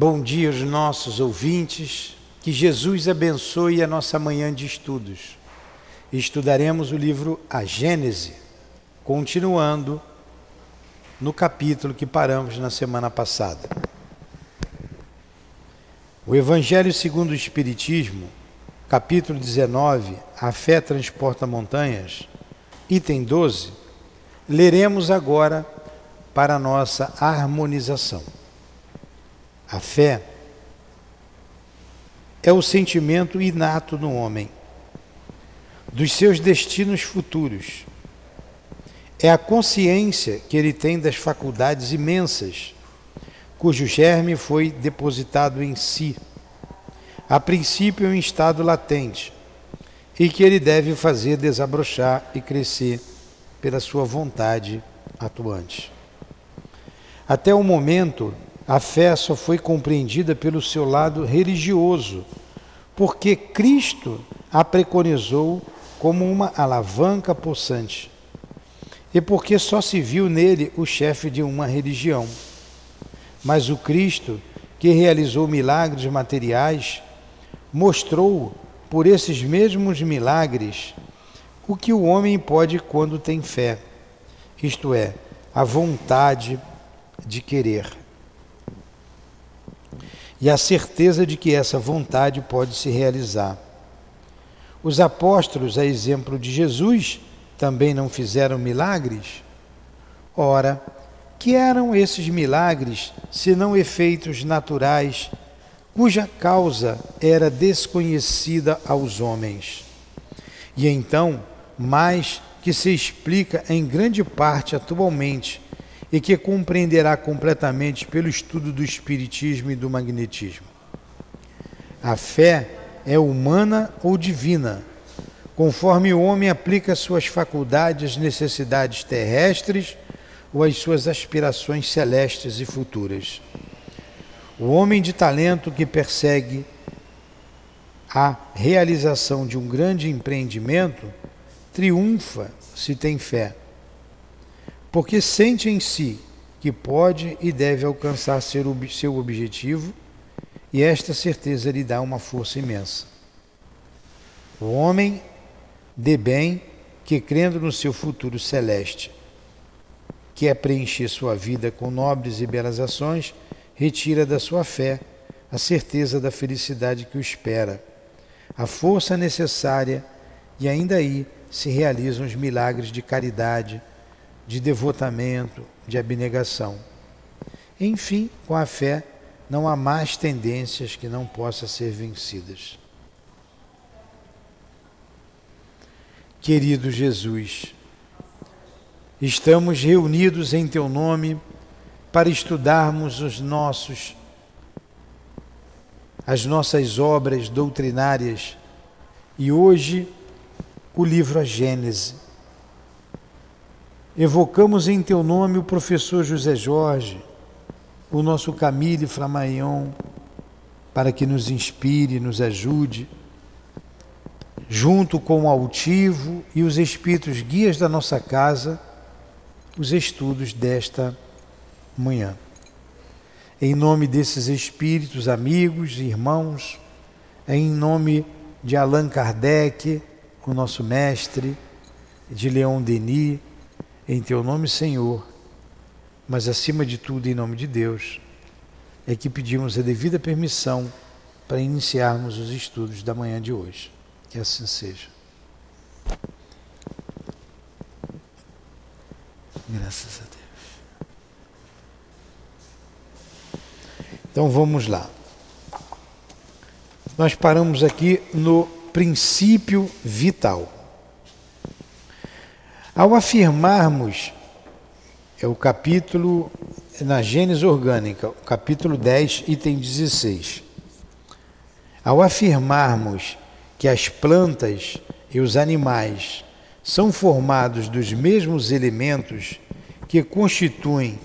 Bom dia aos nossos ouvintes. Que Jesus abençoe a nossa manhã de estudos. Estudaremos o livro A Gênese, continuando no capítulo que paramos na semana passada. O Evangelho segundo o Espiritismo, capítulo 19, A fé transporta montanhas, item 12, leremos agora para nossa harmonização. A fé é o sentimento inato no homem, dos seus destinos futuros. É a consciência que ele tem das faculdades imensas, cujo germe foi depositado em si, a princípio em estado latente, e que ele deve fazer desabrochar e crescer pela sua vontade atuante. Até o momento, a fé só foi compreendida pelo seu lado religioso, porque Cristo a preconizou como uma alavanca possante, e porque só se viu nele o chefe de uma religião. Mas o Cristo, que realizou milagres materiais, mostrou por esses mesmos milagres o que o homem pode quando tem fé, isto é, a vontade de querer. E a certeza de que essa vontade pode se realizar. Os apóstolos, a exemplo de Jesus, também não fizeram milagres? Ora, que eram esses milagres, senão efeitos naturais, cuja causa era desconhecida aos homens? E então, mais que se explica em grande parte atualmente e que compreenderá completamente pelo estudo do Espiritismo e do Magnetismo. A fé é humana ou divina, conforme o homem aplica suas faculdades às necessidades terrestres ou às suas aspirações celestes e futuras. O homem de talento que persegue a realização de um grande empreendimento triunfa se tem fé porque sente em si que pode e deve alcançar seu objetivo, e esta certeza lhe dá uma força imensa. O homem de bem que, crendo no seu futuro celeste, quer preencher sua vida com nobres e belas ações, retira da sua fé a certeza da felicidade que o espera, a força necessária, e ainda aí se realizam os milagres de caridade de devotamento, de abnegação. Enfim, com a fé não há mais tendências que não possam ser vencidas. Querido Jesus, estamos reunidos em Teu nome para estudarmos os nossos as nossas obras doutrinárias e hoje o livro A Gênese Evocamos em teu nome o professor José Jorge, o nosso Camille Flamaion, para que nos inspire, nos ajude, junto com o altivo e os espíritos guias da nossa casa, os estudos desta manhã. Em nome desses espíritos, amigos irmãos, em nome de Allan Kardec, o nosso mestre, de Leon Denis, em teu nome, Senhor, mas acima de tudo, em nome de Deus, é que pedimos a devida permissão para iniciarmos os estudos da manhã de hoje. Que assim seja. Graças a Deus. Então vamos lá. Nós paramos aqui no princípio vital. Ao afirmarmos, é o capítulo, na Gênesis Orgânica, capítulo 10, item 16. Ao afirmarmos que as plantas e os animais são formados dos mesmos elementos que constituem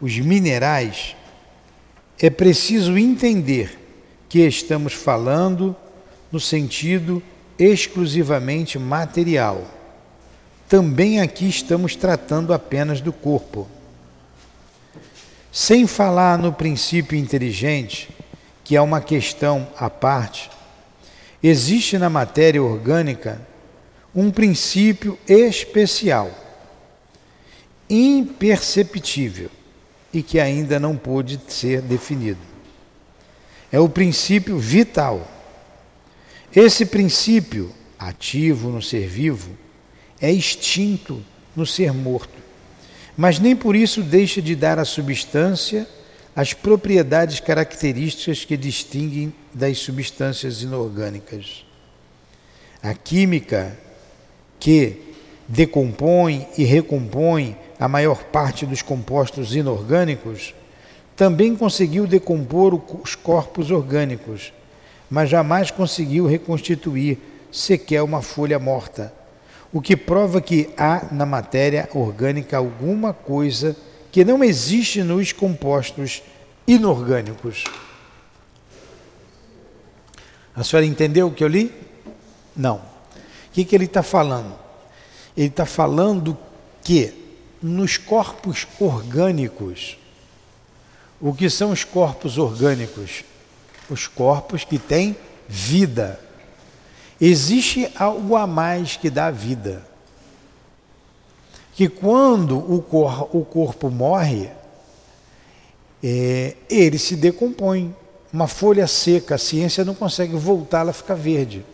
os minerais, é preciso entender que estamos falando no sentido exclusivamente material também aqui estamos tratando apenas do corpo. Sem falar no princípio inteligente, que é uma questão à parte, existe na matéria orgânica um princípio especial, imperceptível e que ainda não pôde ser definido. É o princípio vital. Esse princípio, ativo no ser vivo, é extinto no ser morto, mas nem por isso deixa de dar à substância as propriedades características que distinguem das substâncias inorgânicas. A química que decompõe e recompõe a maior parte dos compostos inorgânicos, também conseguiu decompor os corpos orgânicos, mas jamais conseguiu reconstituir sequer uma folha morta, o que prova que há na matéria orgânica alguma coisa que não existe nos compostos inorgânicos. A senhora entendeu o que eu li? Não. O que, que ele está falando? Ele está falando que nos corpos orgânicos, o que são os corpos orgânicos? Os corpos que têm vida. Existe algo a mais que dá vida. Que quando o, cor, o corpo morre, é, ele se decompõe. Uma folha seca, a ciência não consegue voltá-la a ficar verde.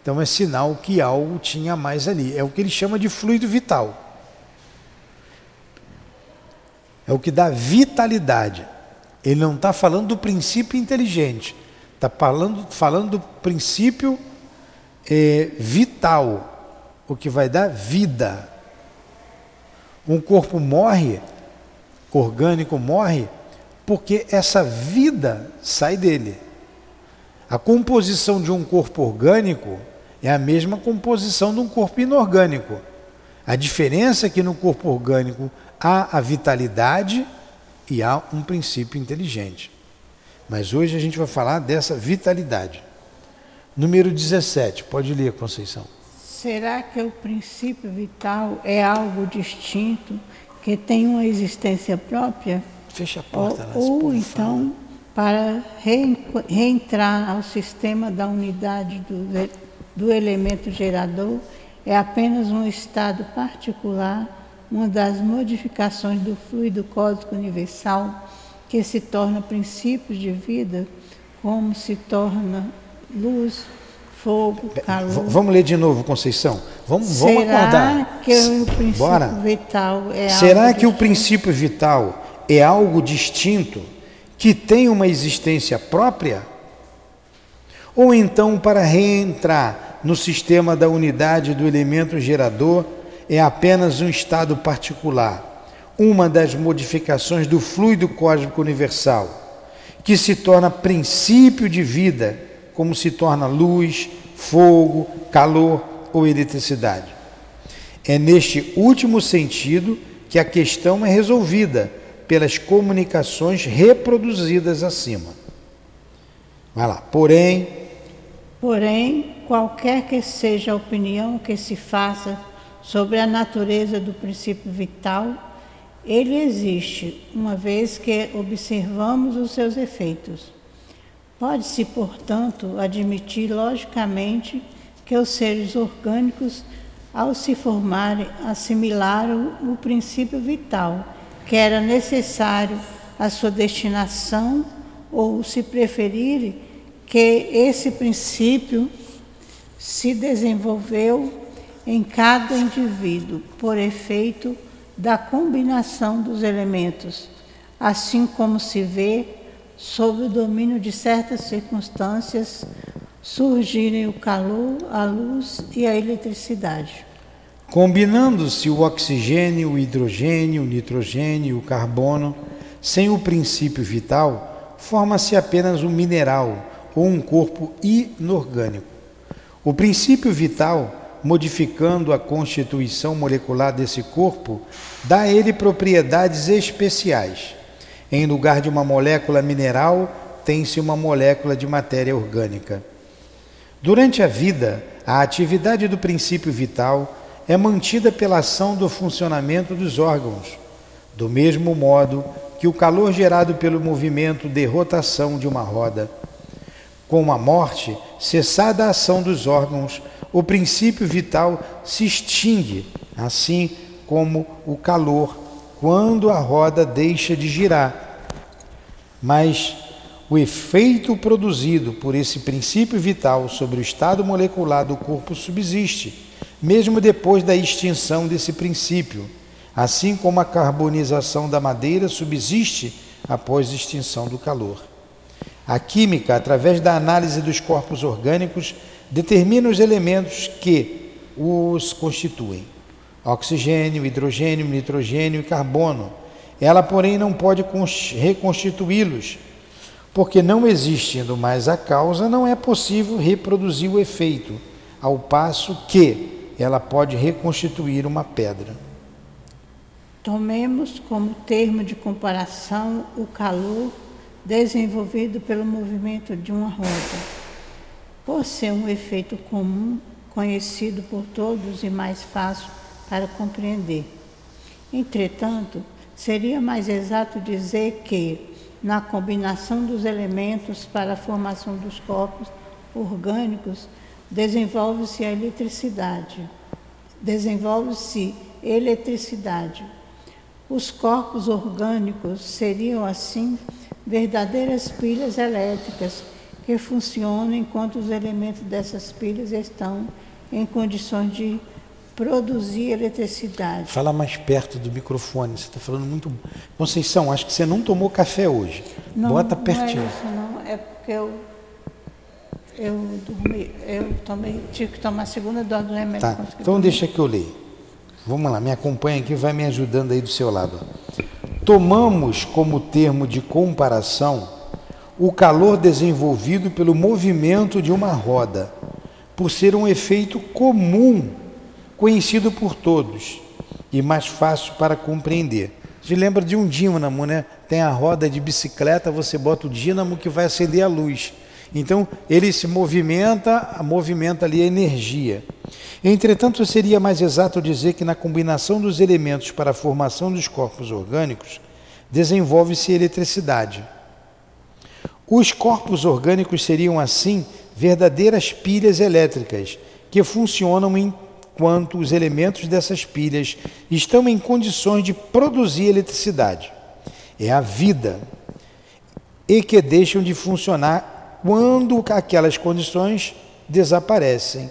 Então é sinal que algo tinha mais ali. É o que ele chama de fluido vital. É o que dá vitalidade. Ele não está falando do princípio inteligente, está falando, falando do princípio é, vital, o que vai dar vida. Um corpo morre, orgânico morre, porque essa vida sai dele. A composição de um corpo orgânico é a mesma composição de um corpo inorgânico. A diferença é que no corpo orgânico há a vitalidade e há um princípio inteligente. Mas hoje a gente vai falar dessa vitalidade. Número 17, pode ler, Conceição. Será que o princípio vital é algo distinto, que tem uma existência própria? Fecha a porta. Ou, ou então, para reentrar ao sistema da unidade do, do elemento gerador, é apenas um estado particular, uma das modificações do fluido cósmico universal que se torna princípios de vida, como se torna luz, fogo, calor. Vamos ler de novo, Conceição. Vamos, Será vamos acordar. que o princípio Bora. vital é Será que o distinto? princípio vital é algo distinto, que tem uma existência própria? Ou então, para reentrar no sistema da unidade do elemento gerador, é apenas um estado particular, uma das modificações do fluido cósmico universal, que se torna princípio de vida, como se torna luz, fogo, calor ou eletricidade. É neste último sentido que a questão é resolvida pelas comunicações reproduzidas acima. Vai lá. Porém, Porém, qualquer que seja a opinião que se faça sobre a natureza do princípio vital, ele existe, uma vez que observamos os seus efeitos. Pode-se, portanto, admitir logicamente que os seres orgânicos, ao se formarem, assimilaram o princípio vital, que era necessário à sua destinação, ou, se preferirem, que esse princípio se desenvolveu em cada indivíduo por efeito da combinação dos elementos, assim como se vê sob o domínio de certas circunstâncias surgirem o calor, a luz e a eletricidade. combinando-se o oxigênio, o hidrogênio, o nitrogênio e o carbono, sem o princípio vital, forma-se apenas um mineral ou um corpo inorgânico. O princípio vital, modificando a constituição molecular desse corpo, dá a ele propriedades especiais. Em lugar de uma molécula mineral, tem-se uma molécula de matéria orgânica. Durante a vida, a atividade do princípio vital é mantida pela ação do funcionamento dos órgãos, do mesmo modo que o calor gerado pelo movimento de rotação de uma roda. Com a morte, cessada a ação dos órgãos, o princípio vital se extingue, assim como o calor, quando a roda deixa de girar. Mas o efeito produzido por esse princípio vital sobre o estado molecular do corpo subsiste, mesmo depois da extinção desse princípio, assim como a carbonização da madeira subsiste após a extinção do calor. A química, através da análise dos corpos orgânicos, determina os elementos que os constituem: oxigênio, hidrogênio, nitrogênio e carbono. Ela, porém, não pode reconstituí-los, porque não existindo mais a causa, não é possível reproduzir o efeito, ao passo que ela pode reconstituir uma pedra. Tomemos como termo de comparação o calor desenvolvido pelo movimento de uma roda. Por ser um efeito comum, conhecido por todos e mais fácil para compreender. Entretanto, seria mais exato dizer que, na combinação dos elementos para a formação dos corpos orgânicos, desenvolve-se a eletricidade. Desenvolve-se eletricidade. Os corpos orgânicos seriam, assim, verdadeiras pilhas elétricas que funcionam enquanto os elementos dessas pilhas estão em condições de produzir eletricidade. Fala mais perto do microfone, você está falando muito. Conceição, acho que você não tomou café hoje. Não, Bota pertinho. Não é isso, não. É porque eu eu dormi, eu tomei, tive que tomar a segunda dose do remédio. Tá. Então deixa que eu leio. Vamos lá, me acompanha aqui, vai me ajudando aí do seu lado. Tomamos como termo de comparação o calor desenvolvido pelo movimento de uma roda, por ser um efeito comum, conhecido por todos e mais fácil para compreender. Você lembra de um dínamo, né? Tem a roda de bicicleta, você bota o dínamo que vai acender a luz. Então, ele se movimenta, movimenta ali a energia. Entretanto, seria mais exato dizer que na combinação dos elementos para a formação dos corpos orgânicos, desenvolve-se eletricidade. Os corpos orgânicos seriam, assim, verdadeiras pilhas elétricas que funcionam enquanto os elementos dessas pilhas estão em condições de produzir eletricidade. É a vida. E que deixam de funcionar quando aquelas condições desaparecem,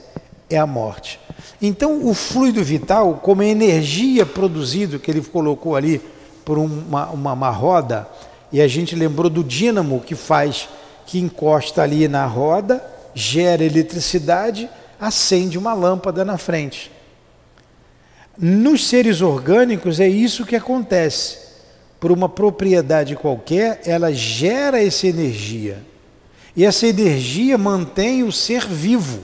é a morte. Então, o fluido vital, como energia produzida, que ele colocou ali por uma, uma, uma roda, e a gente lembrou do dínamo que faz, que encosta ali na roda, gera eletricidade, acende uma lâmpada na frente. Nos seres orgânicos é isso que acontece. Por uma propriedade qualquer, ela gera essa energia. E essa energia mantém o ser vivo.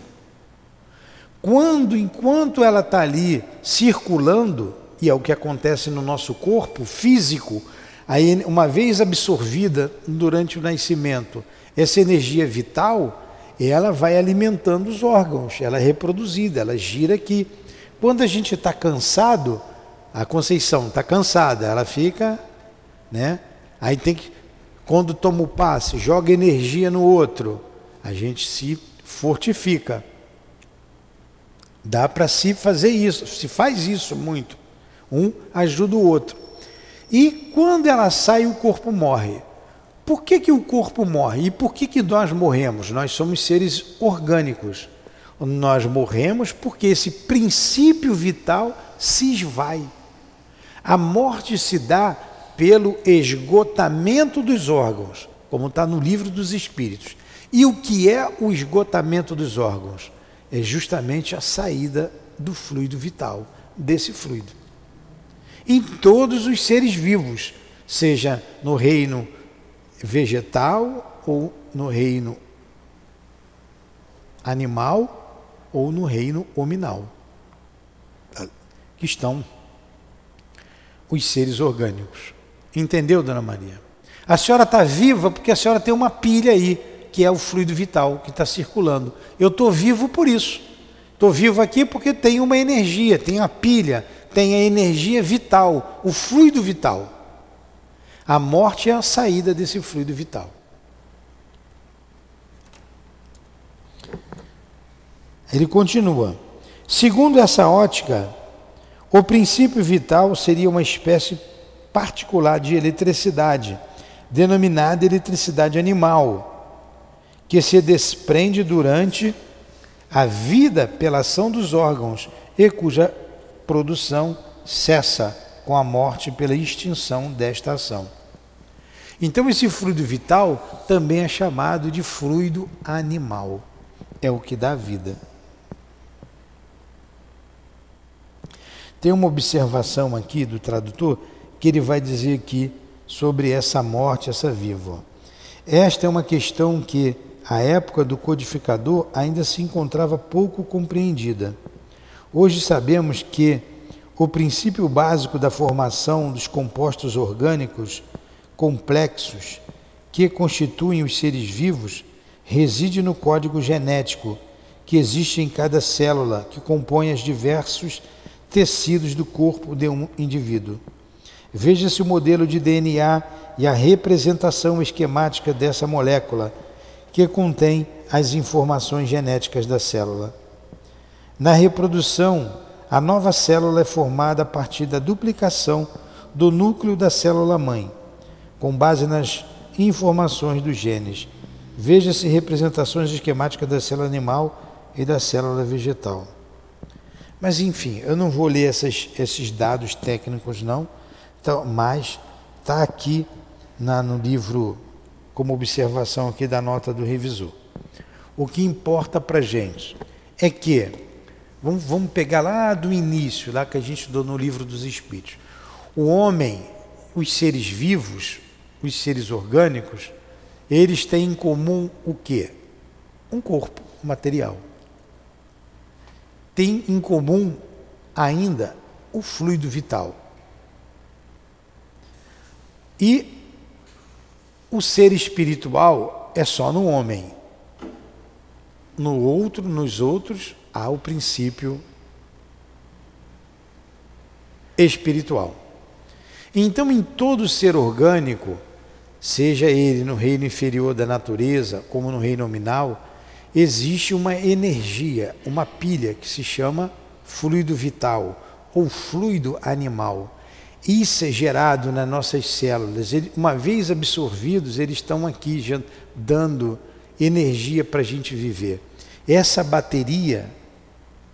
Quando, enquanto ela está ali circulando, e é o que acontece no nosso corpo físico, aí, uma vez absorvida durante o nascimento, essa energia vital, ela vai alimentando os órgãos, ela é reproduzida, ela gira aqui. Quando a gente está cansado, a Conceição está cansada, ela fica, né? Aí tem que quando toma o passe, joga energia no outro, a gente se fortifica. Dá para se fazer isso, se faz isso muito. Um ajuda o outro. E quando ela sai, o corpo morre. Por que, que o corpo morre? E por que, que nós morremos? Nós somos seres orgânicos. Nós morremos porque esse princípio vital se esvai. A morte se dá pelo esgotamento dos órgãos, como está no livro dos Espíritos. E o que é o esgotamento dos órgãos? É justamente a saída do fluido vital, desse fluido. Em todos os seres vivos, seja no reino vegetal ou no reino animal ou no reino hominal, que estão os seres orgânicos. Entendeu, dona Maria? A senhora está viva porque a senhora tem uma pilha aí, que é o fluido vital que está circulando. Eu estou vivo por isso. Estou vivo aqui porque tem uma energia, tem a pilha, tem a energia vital, o fluido vital. A morte é a saída desse fluido vital. Ele continua. Segundo essa ótica, o princípio vital seria uma espécie particular de eletricidade, denominada eletricidade animal, que se desprende durante a vida pela ação dos órgãos e cuja produção cessa com a morte pela extinção desta ação. Então, esse fluido vital também é chamado de fluido animal, é o que dá vida. Tem uma observação aqui do tradutor que ele vai dizer aqui sobre essa morte, essa viva. Esta é uma questão que, à época do codificador, ainda se encontrava pouco compreendida. Hoje sabemos que o princípio básico da formação dos compostos orgânicos complexos que constituem os seres vivos reside no código genético que existe em cada célula que compõe os diversos tecidos do corpo de um indivíduo. Veja-se o modelo de DNA e a representação esquemática dessa molécula que contém as informações genéticas da célula. Na reprodução, a nova célula é formada a partir da duplicação do núcleo da célula mãe com base nas informações dos genes. Veja-se representações esquemáticas da célula animal e da célula vegetal. Mas enfim, eu não vou ler essas, esses dados técnicos não, então, mas está aqui na, no livro como observação aqui da nota do revisor. O que importa para gente é que vamos, vamos pegar lá do início, lá que a gente estudou no livro dos Espíritos. O homem, os seres vivos, os seres orgânicos, eles têm em comum o quê? Um corpo material. Tem em comum ainda o fluido vital. E o ser espiritual é só no homem. No outro, nos outros, o princípio espiritual. Então, em todo ser orgânico, seja ele no reino inferior da natureza como no reino nominal, existe uma energia, uma pilha que se chama fluido vital ou fluido animal. Isso é gerado nas nossas células. uma vez absorvidos, eles estão aqui dando energia para a gente viver. Essa bateria,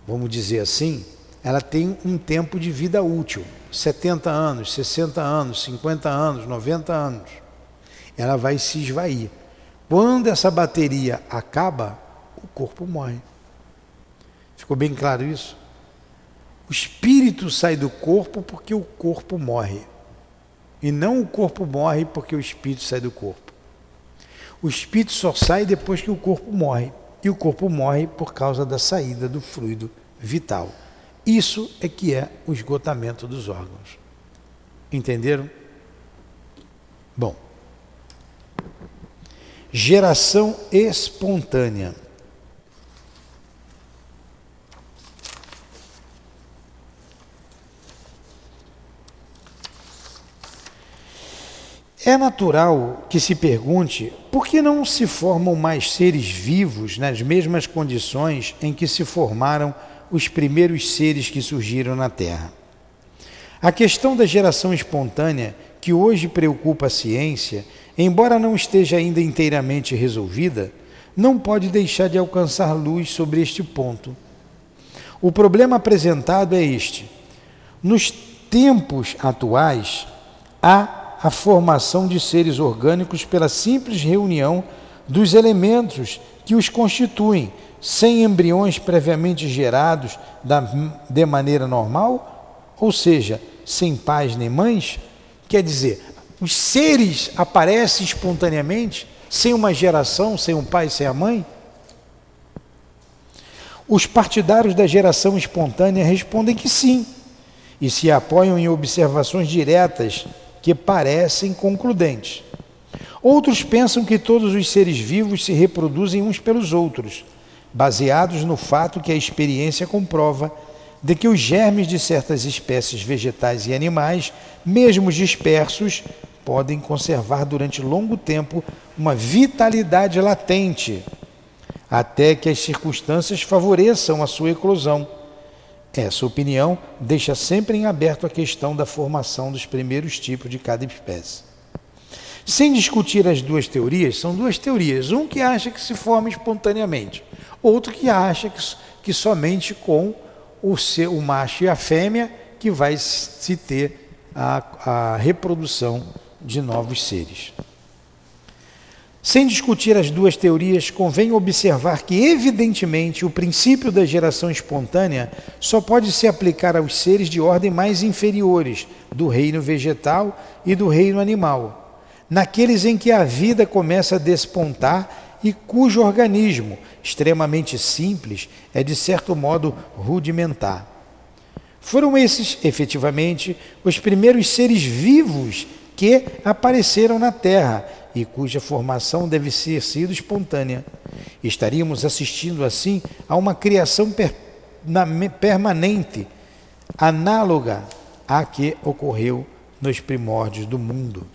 vamos dizer assim, ela tem um tempo de vida útil: 70 anos, 60 anos, 50 anos, 90 anos ela vai se esvair. Quando essa bateria acaba, o corpo morre. Ficou bem claro isso? O espírito sai do corpo porque o corpo morre. E não o corpo morre porque o espírito sai do corpo. O espírito só sai depois que o corpo morre. E o corpo morre por causa da saída do fluido vital. Isso é que é o esgotamento dos órgãos. Entenderam? Bom. Geração espontânea. É natural que se pergunte por que não se formam mais seres vivos nas mesmas condições em que se formaram os primeiros seres que surgiram na Terra. A questão da geração espontânea, que hoje preocupa a ciência, embora não esteja ainda inteiramente resolvida, não pode deixar de alcançar luz sobre este ponto. O problema apresentado é este: nos tempos atuais, há a formação de seres orgânicos pela simples reunião dos elementos que os constituem, sem embriões previamente gerados da, de maneira normal, ou seja, sem pais nem mães. Quer dizer, os seres aparecem espontaneamente, sem uma geração, sem um pai, sem a mãe? Os partidários da geração espontânea respondem que sim, e se apoiam em observações diretas que parecem concludentes. Outros pensam que todos os seres vivos se reproduzem uns pelos outros, baseados no fato que a experiência comprova de que os germes de certas espécies vegetais e animais, mesmo dispersos, podem conservar durante longo tempo uma vitalidade latente, até que as circunstâncias favoreçam a sua eclosão. Essa opinião deixa sempre em aberto a questão da formação dos primeiros tipos de cada espécie. Sem discutir as duas teorias, são duas teorias. Um que acha que se forma espontaneamente, outro que acha que, que somente com o, o macho e a fêmea que vai se ter a, a reprodução de novos seres. Sem discutir as duas teorias, convém observar que, evidentemente, o princípio da geração espontânea só pode se aplicar aos seres de ordem mais inferiores, do reino vegetal e do reino animal, naqueles em que a vida começa a despontar e cujo organismo, extremamente simples, é de certo modo rudimentar. Foram esses, efetivamente, os primeiros seres vivos que apareceram na Terra e cuja formação deve ser sido espontânea. Estaríamos assistindo assim a uma criação per, na, permanente, análoga à que ocorreu nos primórdios do mundo.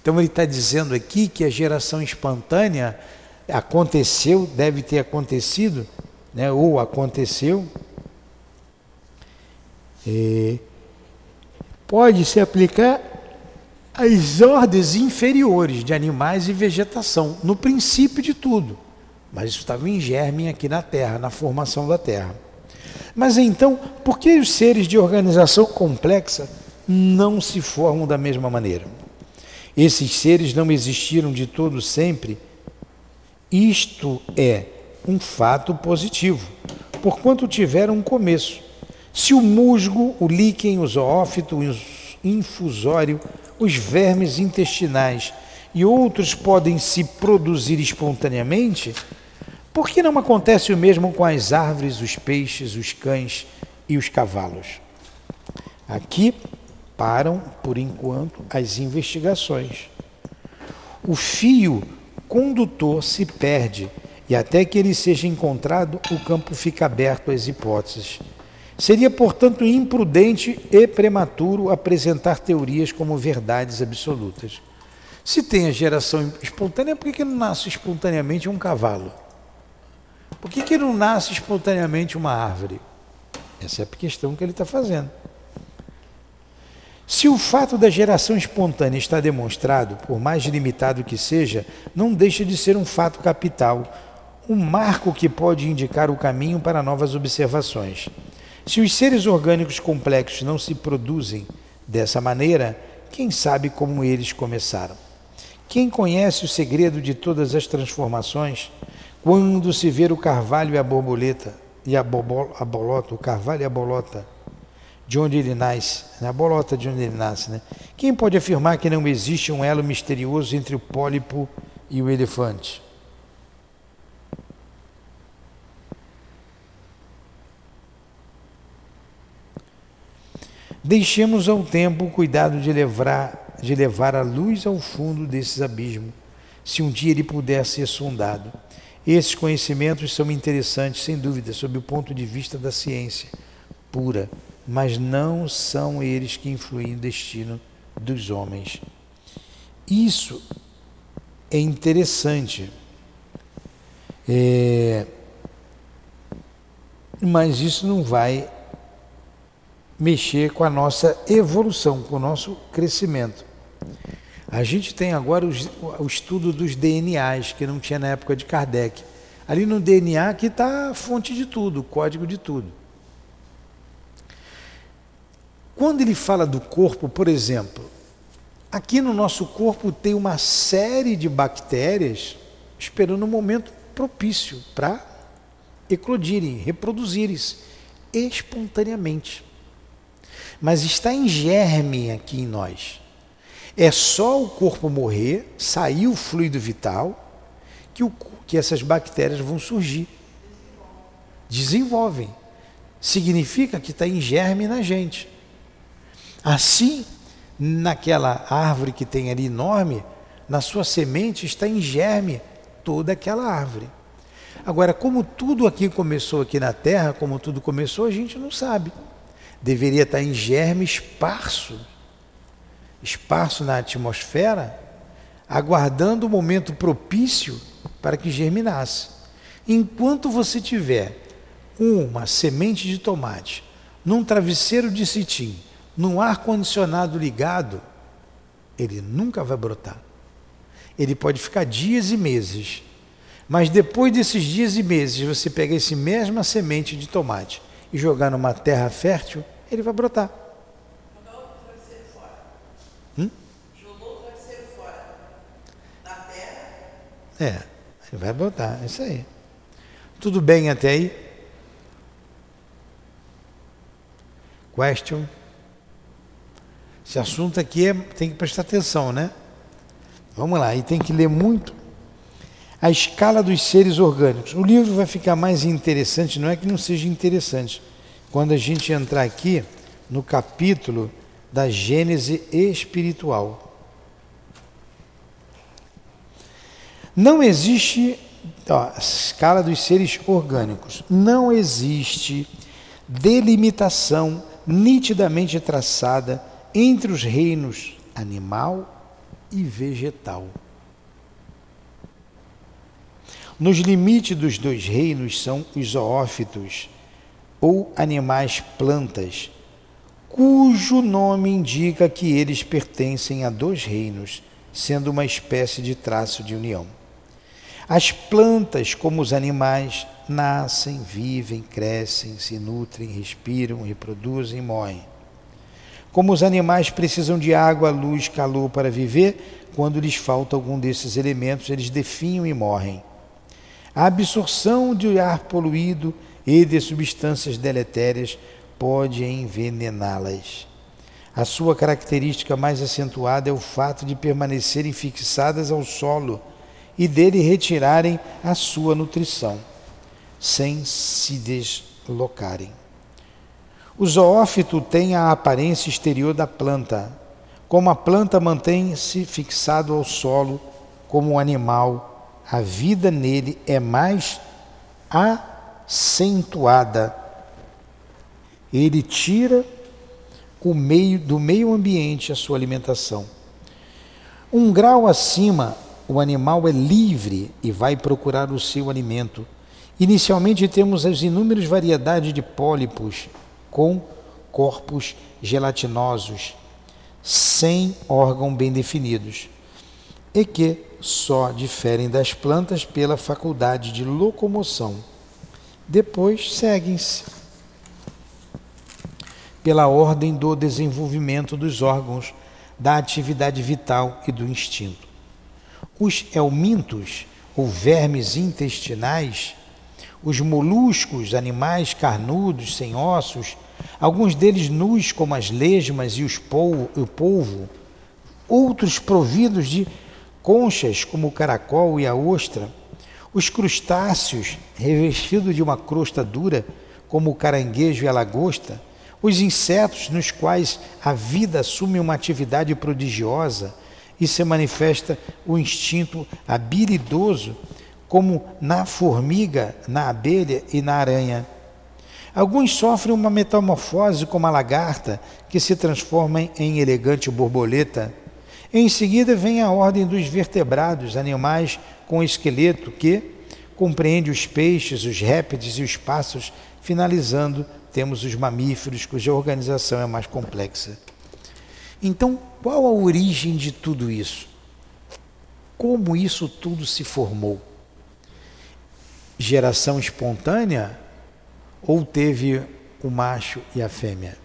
Então ele está dizendo aqui que a geração espontânea aconteceu, deve ter acontecido, né, ou aconteceu. É, pode se aplicar as ordens inferiores de animais e vegetação, no princípio de tudo. Mas isso estava em germe aqui na Terra, na formação da Terra. Mas então, por que os seres de organização complexa não se formam da mesma maneira? Esses seres não existiram de todo sempre. Isto é um fato positivo, porquanto tiveram um começo. Se o musgo, o líquen, o zoófito, o infusório os vermes intestinais e outros podem se produzir espontaneamente, por que não acontece o mesmo com as árvores, os peixes, os cães e os cavalos? Aqui param, por enquanto, as investigações. O fio condutor se perde e até que ele seja encontrado, o campo fica aberto às hipóteses. Seria, portanto, imprudente e prematuro apresentar teorias como verdades absolutas. Se tem a geração espontânea, por que, não nasce espontaneamente um cavalo? Por que, que não nasce espontaneamente uma árvore? Essa é a questão que ele está fazendo. Se o fato da geração espontânea está demonstrado, por mais limitado que seja, não deixa de ser um fato capital, um marco que pode indicar o caminho para novas observações. Se os seres orgânicos complexos não se produzem dessa maneira, quem sabe como eles começaram? Quem conhece o segredo de todas as transformações, quando se vê o carvalho e a borboleta, e a, a bolota, o carvalho e a bolota, de onde ele nasce, né? a bolota de onde ele nasce, né? Quem pode afirmar que não existe um elo misterioso entre o pólipo e o elefante? Deixemos ao tempo o cuidado de levar, de levar a luz ao fundo desses abismos, se um dia ele puder ser sondado. Esses conhecimentos são interessantes, sem dúvida, sob o ponto de vista da ciência pura, mas não são eles que influem no destino dos homens. Isso é interessante. É... Mas isso não vai mexer com a nossa evolução, com o nosso crescimento. A gente tem agora o estudo dos DNAs, que não tinha na época de Kardec. Ali no DNA que está a fonte de tudo, o código de tudo. Quando ele fala do corpo, por exemplo, aqui no nosso corpo tem uma série de bactérias esperando um momento propício para eclodirem, reproduzirem-se espontaneamente mas está em germe aqui em nós. É só o corpo morrer, sair o fluido vital, que, o, que essas bactérias vão surgir. Desenvolvem. Significa que está em germe na gente. Assim, naquela árvore que tem ali enorme, na sua semente está em germe toda aquela árvore. Agora, como tudo aqui começou aqui na Terra, como tudo começou, a gente não sabe deveria estar em germe esparso, esparso na atmosfera, aguardando o momento propício para que germinasse. Enquanto você tiver uma semente de tomate num travesseiro de cetim, num ar condicionado ligado, ele nunca vai brotar. Ele pode ficar dias e meses, mas depois desses dias e meses, você pega esse mesma semente de tomate e jogar numa terra fértil, ele vai brotar. Hum? É, ele vai brotar, é isso aí. Tudo bem até aí? Question? Esse assunto aqui é, tem que prestar atenção, né? Vamos lá, e tem que ler muito. A escala dos seres orgânicos. O livro vai ficar mais interessante, não é que não seja interessante, quando a gente entrar aqui no capítulo da Gênese espiritual. Não existe, ó, a escala dos seres orgânicos, não existe delimitação nitidamente traçada entre os reinos animal e vegetal. Nos limites dos dois reinos são os zoófitos, ou animais plantas, cujo nome indica que eles pertencem a dois reinos, sendo uma espécie de traço de união. As plantas, como os animais, nascem, vivem, crescem, se nutrem, respiram, reproduzem e morrem. Como os animais precisam de água, luz, calor para viver, quando lhes falta algum desses elementos, eles definham e morrem. A absorção de ar poluído e de substâncias deletérias pode envenená-las. A sua característica mais acentuada é o fato de permanecerem fixadas ao solo e dele retirarem a sua nutrição sem se deslocarem. O zoófito tem a aparência exterior da planta. Como a planta mantém-se fixado ao solo como um animal, a vida nele é mais acentuada. Ele tira o meio do meio ambiente a sua alimentação. Um grau acima, o animal é livre e vai procurar o seu alimento Inicialmente temos as inúmeras variedades de pólipos com corpos gelatinosos, sem órgão bem definidos, e que só diferem das plantas pela faculdade de locomoção. Depois seguem-se pela ordem do desenvolvimento dos órgãos, da atividade vital e do instinto. Os elmintos, ou vermes intestinais, os moluscos, animais carnudos, sem ossos, alguns deles nus como as lesmas e os polvo, o polvo, outros providos de conchas como o caracol e a ostra, os crustáceos revestidos de uma crosta dura como o caranguejo e a lagosta, os insetos nos quais a vida assume uma atividade prodigiosa e se manifesta o instinto habilidoso como na formiga, na abelha e na aranha. Alguns sofrem uma metamorfose como a lagarta, que se transforma em elegante borboleta. Em seguida vem a ordem dos vertebrados, animais com esqueleto, que compreende os peixes, os répteis e os pássaros. Finalizando, temos os mamíferos, cuja organização é mais complexa. Então, qual a origem de tudo isso? Como isso tudo se formou? geração espontânea ou teve o macho e a fêmea?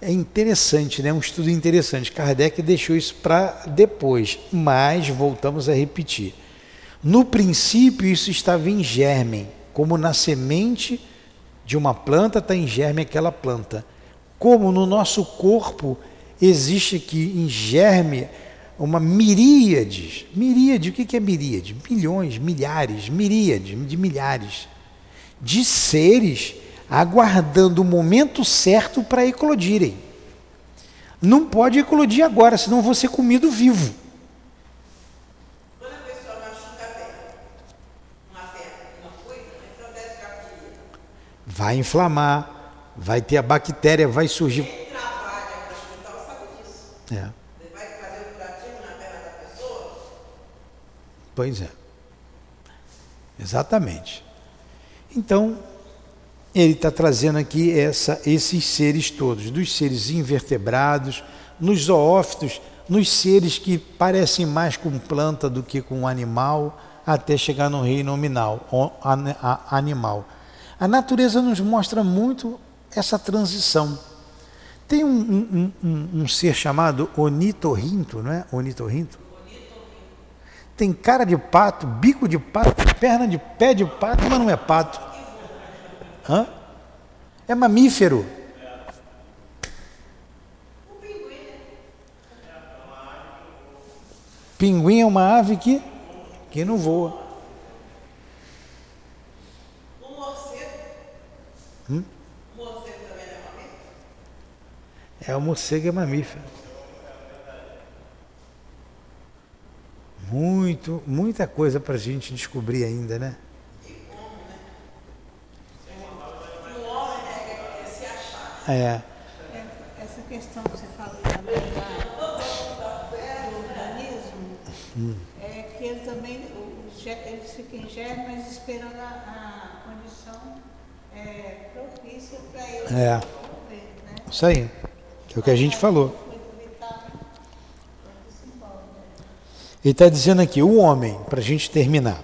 É interessante, né? um estudo interessante. Kardec deixou isso para depois, mas voltamos a repetir. No princípio, isso estava em germe, como na semente de uma planta está em germe aquela planta. Como no nosso corpo existe aqui em germe uma miríade, miríade, o que é miríade? Milhões, milhares, miríade de milhares de seres aguardando o momento certo para eclodirem. Não pode eclodir agora, senão vou ser comido vivo. Vai inflamar, vai ter a bactéria, vai surgir. Quem trabalha para hospital sabe disso. É. Pois é. Exatamente. Então, ele está trazendo aqui essa, esses seres todos, dos seres invertebrados, nos zoófitos, nos seres que parecem mais com planta do que com animal, até chegar no reino nominal, animal. A natureza nos mostra muito essa transição. Tem um, um, um, um ser chamado onitorrinto, não é? Onitorrinto? Tem cara de pato, bico de pato, perna de pé de pato, mas não é pato. Hã? É mamífero. Pinguim é uma ave que, que não voa. O morcego. Hum? O morcego também é mamífero? É, o morcego é mamífero. Muito, muita coisa para a gente descobrir ainda, né? O homem né, quer se achar. É, Essa questão que você falou também do organismo, é que ele também, eles ficam em germe, mas esperando a, a condição é, propícia para ele É. desenvolver, né? isso aí. É o que a gente falou. Ele está dizendo aqui, o homem, para a gente terminar.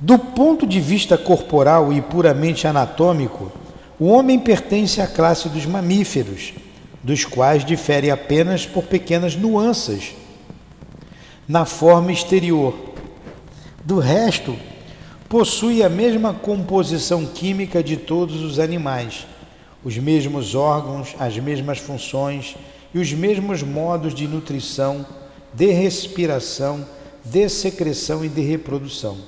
Do ponto de vista corporal e puramente anatômico, o homem pertence à classe dos mamíferos, dos quais difere apenas por pequenas nuances na forma exterior. Do resto, possui a mesma composição química de todos os animais, os mesmos órgãos, as mesmas funções e os mesmos modos de nutrição, de respiração, de secreção e de reprodução.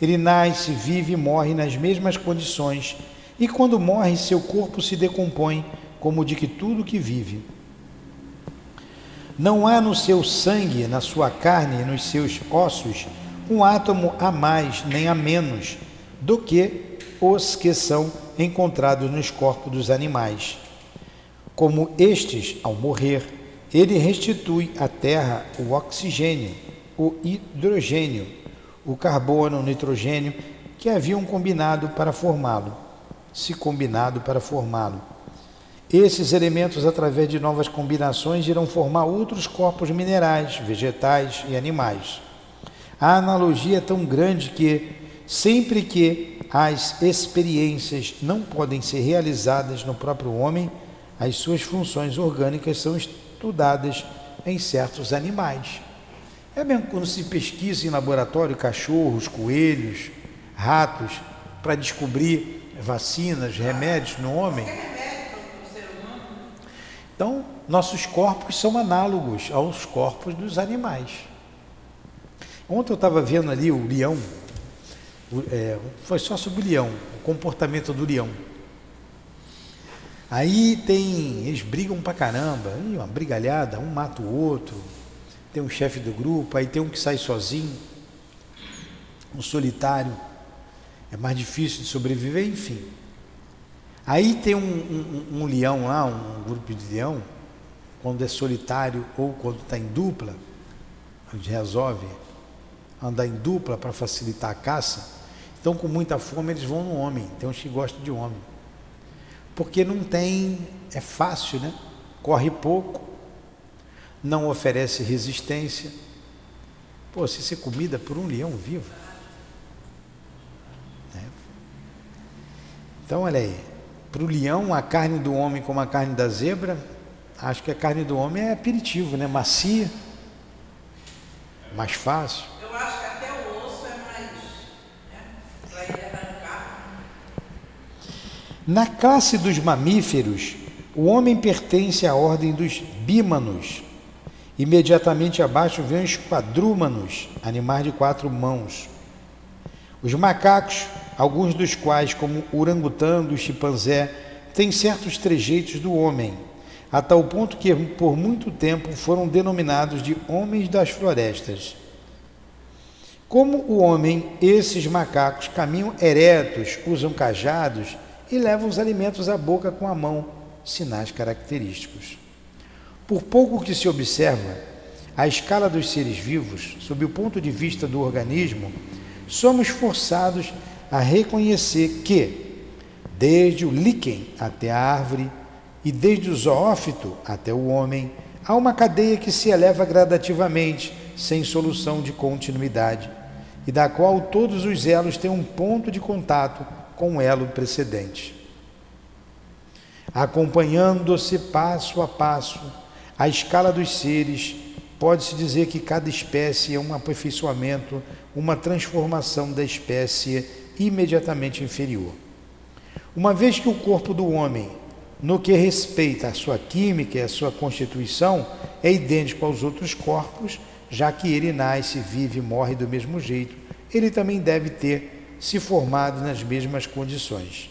Ele nasce, vive e morre nas mesmas condições, e quando morre, seu corpo se decompõe, como de que tudo que vive. Não há no seu sangue, na sua carne e nos seus ossos um átomo a mais nem a menos do que os que são encontrados nos corpos dos animais. Como estes, ao morrer, ele restitui à terra o oxigênio, o hidrogênio, o carbono, o nitrogênio que haviam combinado para formá-lo, se combinado para formá-lo. Esses elementos, através de novas combinações, irão formar outros corpos minerais, vegetais e animais. A analogia é tão grande que, sempre que as experiências não podem ser realizadas no próprio homem, as suas funções orgânicas são estudadas em certos animais. É mesmo quando se pesquisa em laboratório cachorros, coelhos, ratos, para descobrir vacinas, remédios no homem. Então, nossos corpos são análogos aos corpos dos animais. Ontem eu estava vendo ali o leão, é, foi só sobre o leão, o comportamento do leão. Aí tem, eles brigam pra caramba, uma brigalhada, um mata o outro, tem um chefe do grupo, aí tem um que sai sozinho, um solitário, é mais difícil de sobreviver, enfim. Aí tem um, um- um leão lá, um grupo de leão, quando é solitário ou quando está em dupla, a gente resolve andar em dupla para facilitar a caça. Então, com muita fome, eles vão no homem. Tem uns que gostam de homem. Porque não tem, é fácil, né? Corre pouco, não oferece resistência. Pô, se ser comida por um leão vivo. Então, olha aí. Para o leão, a carne do homem como a carne da zebra, acho que a carne do homem é aperitivo, né? Macia, mais fácil. Eu acho que até o osso é mais. Né? Para ele arrancar. Na classe dos mamíferos, o homem pertence à ordem dos bímanos. Imediatamente abaixo vem os quadrúmanos, animais de quatro mãos. Os macacos, alguns dos quais, como o orangotango e o chimpanzé, têm certos trejeitos do homem, a tal ponto que por muito tempo foram denominados de homens das florestas. Como o homem, esses macacos caminham eretos, usam cajados e levam os alimentos à boca com a mão, sinais característicos. Por pouco que se observa, a escala dos seres vivos, sob o ponto de vista do organismo, somos forçados a reconhecer que, desde o líquen até a árvore e desde o zoófito até o homem, há uma cadeia que se eleva gradativamente, sem solução de continuidade, e da qual todos os elos têm um ponto de contato com o elo precedente. Acompanhando-se passo a passo a escala dos seres, pode-se dizer que cada espécie é um aperfeiçoamento, uma transformação da espécie imediatamente inferior. Uma vez que o corpo do homem, no que respeita à sua química e à sua constituição, é idêntico aos outros corpos, já que ele nasce, vive e morre do mesmo jeito, ele também deve ter se formado nas mesmas condições.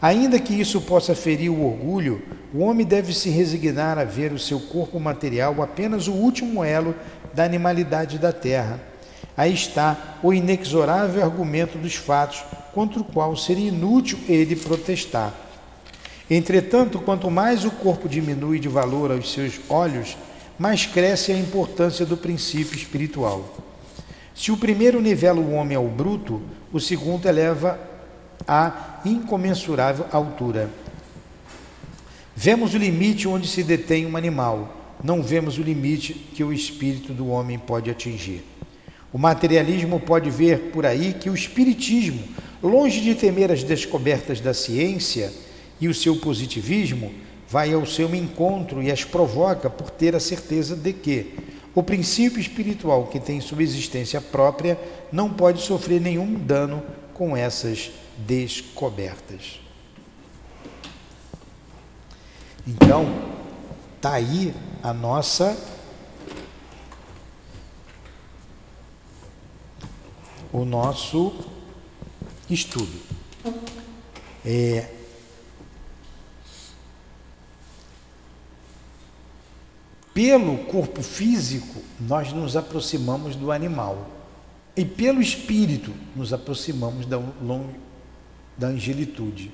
Ainda que isso possa ferir o orgulho, o homem deve se resignar a ver o seu corpo material apenas o último elo da animalidade da terra. Aí está o inexorável argumento dos fatos, contra o qual seria inútil ele protestar. Entretanto, quanto mais o corpo diminui de valor aos seus olhos, mais cresce a importância do princípio espiritual. Se o primeiro nivela o homem ao bruto, o segundo eleva a incomensurável altura. Vemos o limite onde se detém um animal, não vemos o limite que o espírito do homem pode atingir. O materialismo pode ver por aí que o espiritismo, longe de temer as descobertas da ciência e o seu positivismo, vai ao seu encontro e as provoca por ter a certeza de que o princípio espiritual que tem sua existência própria não pode sofrer nenhum dano com essas descobertas. Então, tá aí a nossa o nosso estudo. É, pelo corpo físico, nós nos aproximamos do animal. E pelo espírito, nos aproximamos da, da angelitude.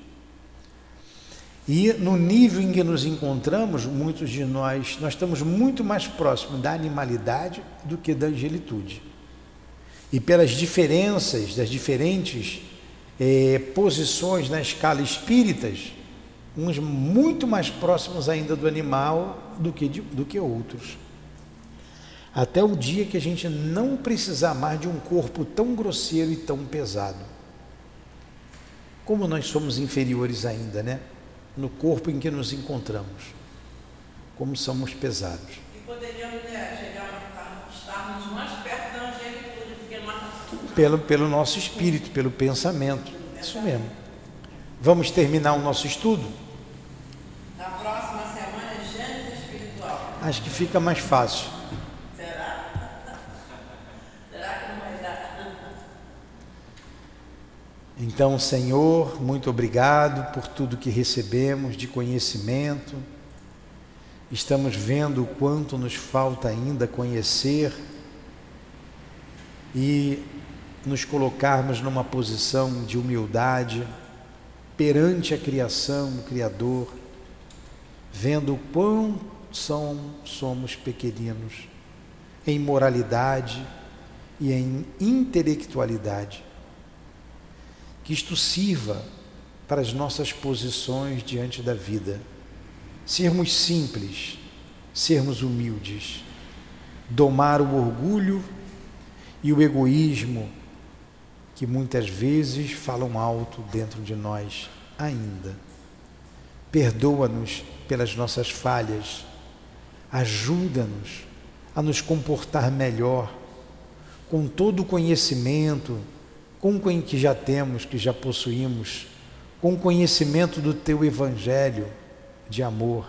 E no nível em que nos encontramos, muitos de nós, nós estamos muito mais próximos da animalidade do que da angelitude. E pelas diferenças, das diferentes eh, posições na escala espíritas, uns muito mais próximos ainda do animal do que, de, do que outros. Até o dia que a gente não precisar mais de um corpo tão grosseiro e tão pesado. Como nós somos inferiores ainda, né? No corpo em que nos encontramos. Como somos pesados. E poderíamos né, chegar, estarmos mais perto da angelitude, porque nós... Pelo, pelo nosso espírito, pelo pensamento. Isso mesmo. Vamos terminar o nosso estudo? Na próxima semana é Gênesis espiritual. Acho que fica mais fácil. Será? Será que não vai dar? Então, Senhor, muito obrigado por tudo que recebemos de conhecimento. Estamos vendo o quanto nos falta ainda conhecer e nos colocarmos numa posição de humildade perante a criação, o Criador, vendo o quão são, somos pequeninos em moralidade e em intelectualidade que isto sirva para as nossas posições diante da vida. Sermos simples, sermos humildes, domar o orgulho e o egoísmo que muitas vezes falam alto dentro de nós ainda. Perdoa-nos pelas nossas falhas, ajuda-nos a nos comportar melhor, com todo o conhecimento, com o que já temos, que já possuímos, com o conhecimento do teu evangelho de amor,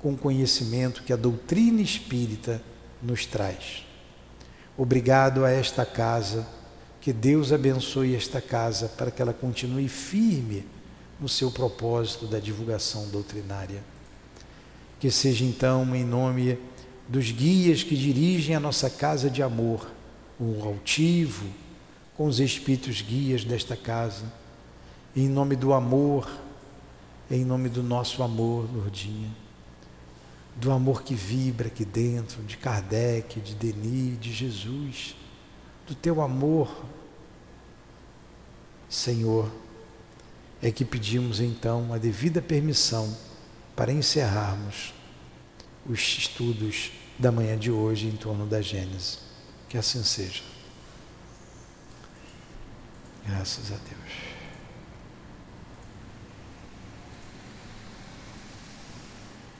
com o conhecimento que a doutrina espírita nos traz. Obrigado a esta casa, que Deus abençoe esta casa para que ela continue firme no seu propósito da divulgação doutrinária. Que seja então em nome dos guias que dirigem a nossa casa de amor, o altivo, com os espíritos guias desta casa, em nome do amor, em nome do nosso amor, Lourdinha. do amor que vibra aqui dentro, de Kardec, de Denis, de Jesus, do teu amor, Senhor, é que pedimos então a devida permissão para encerrarmos os estudos da manhã de hoje em torno da Gênesis. Que assim seja. Graças a Deus.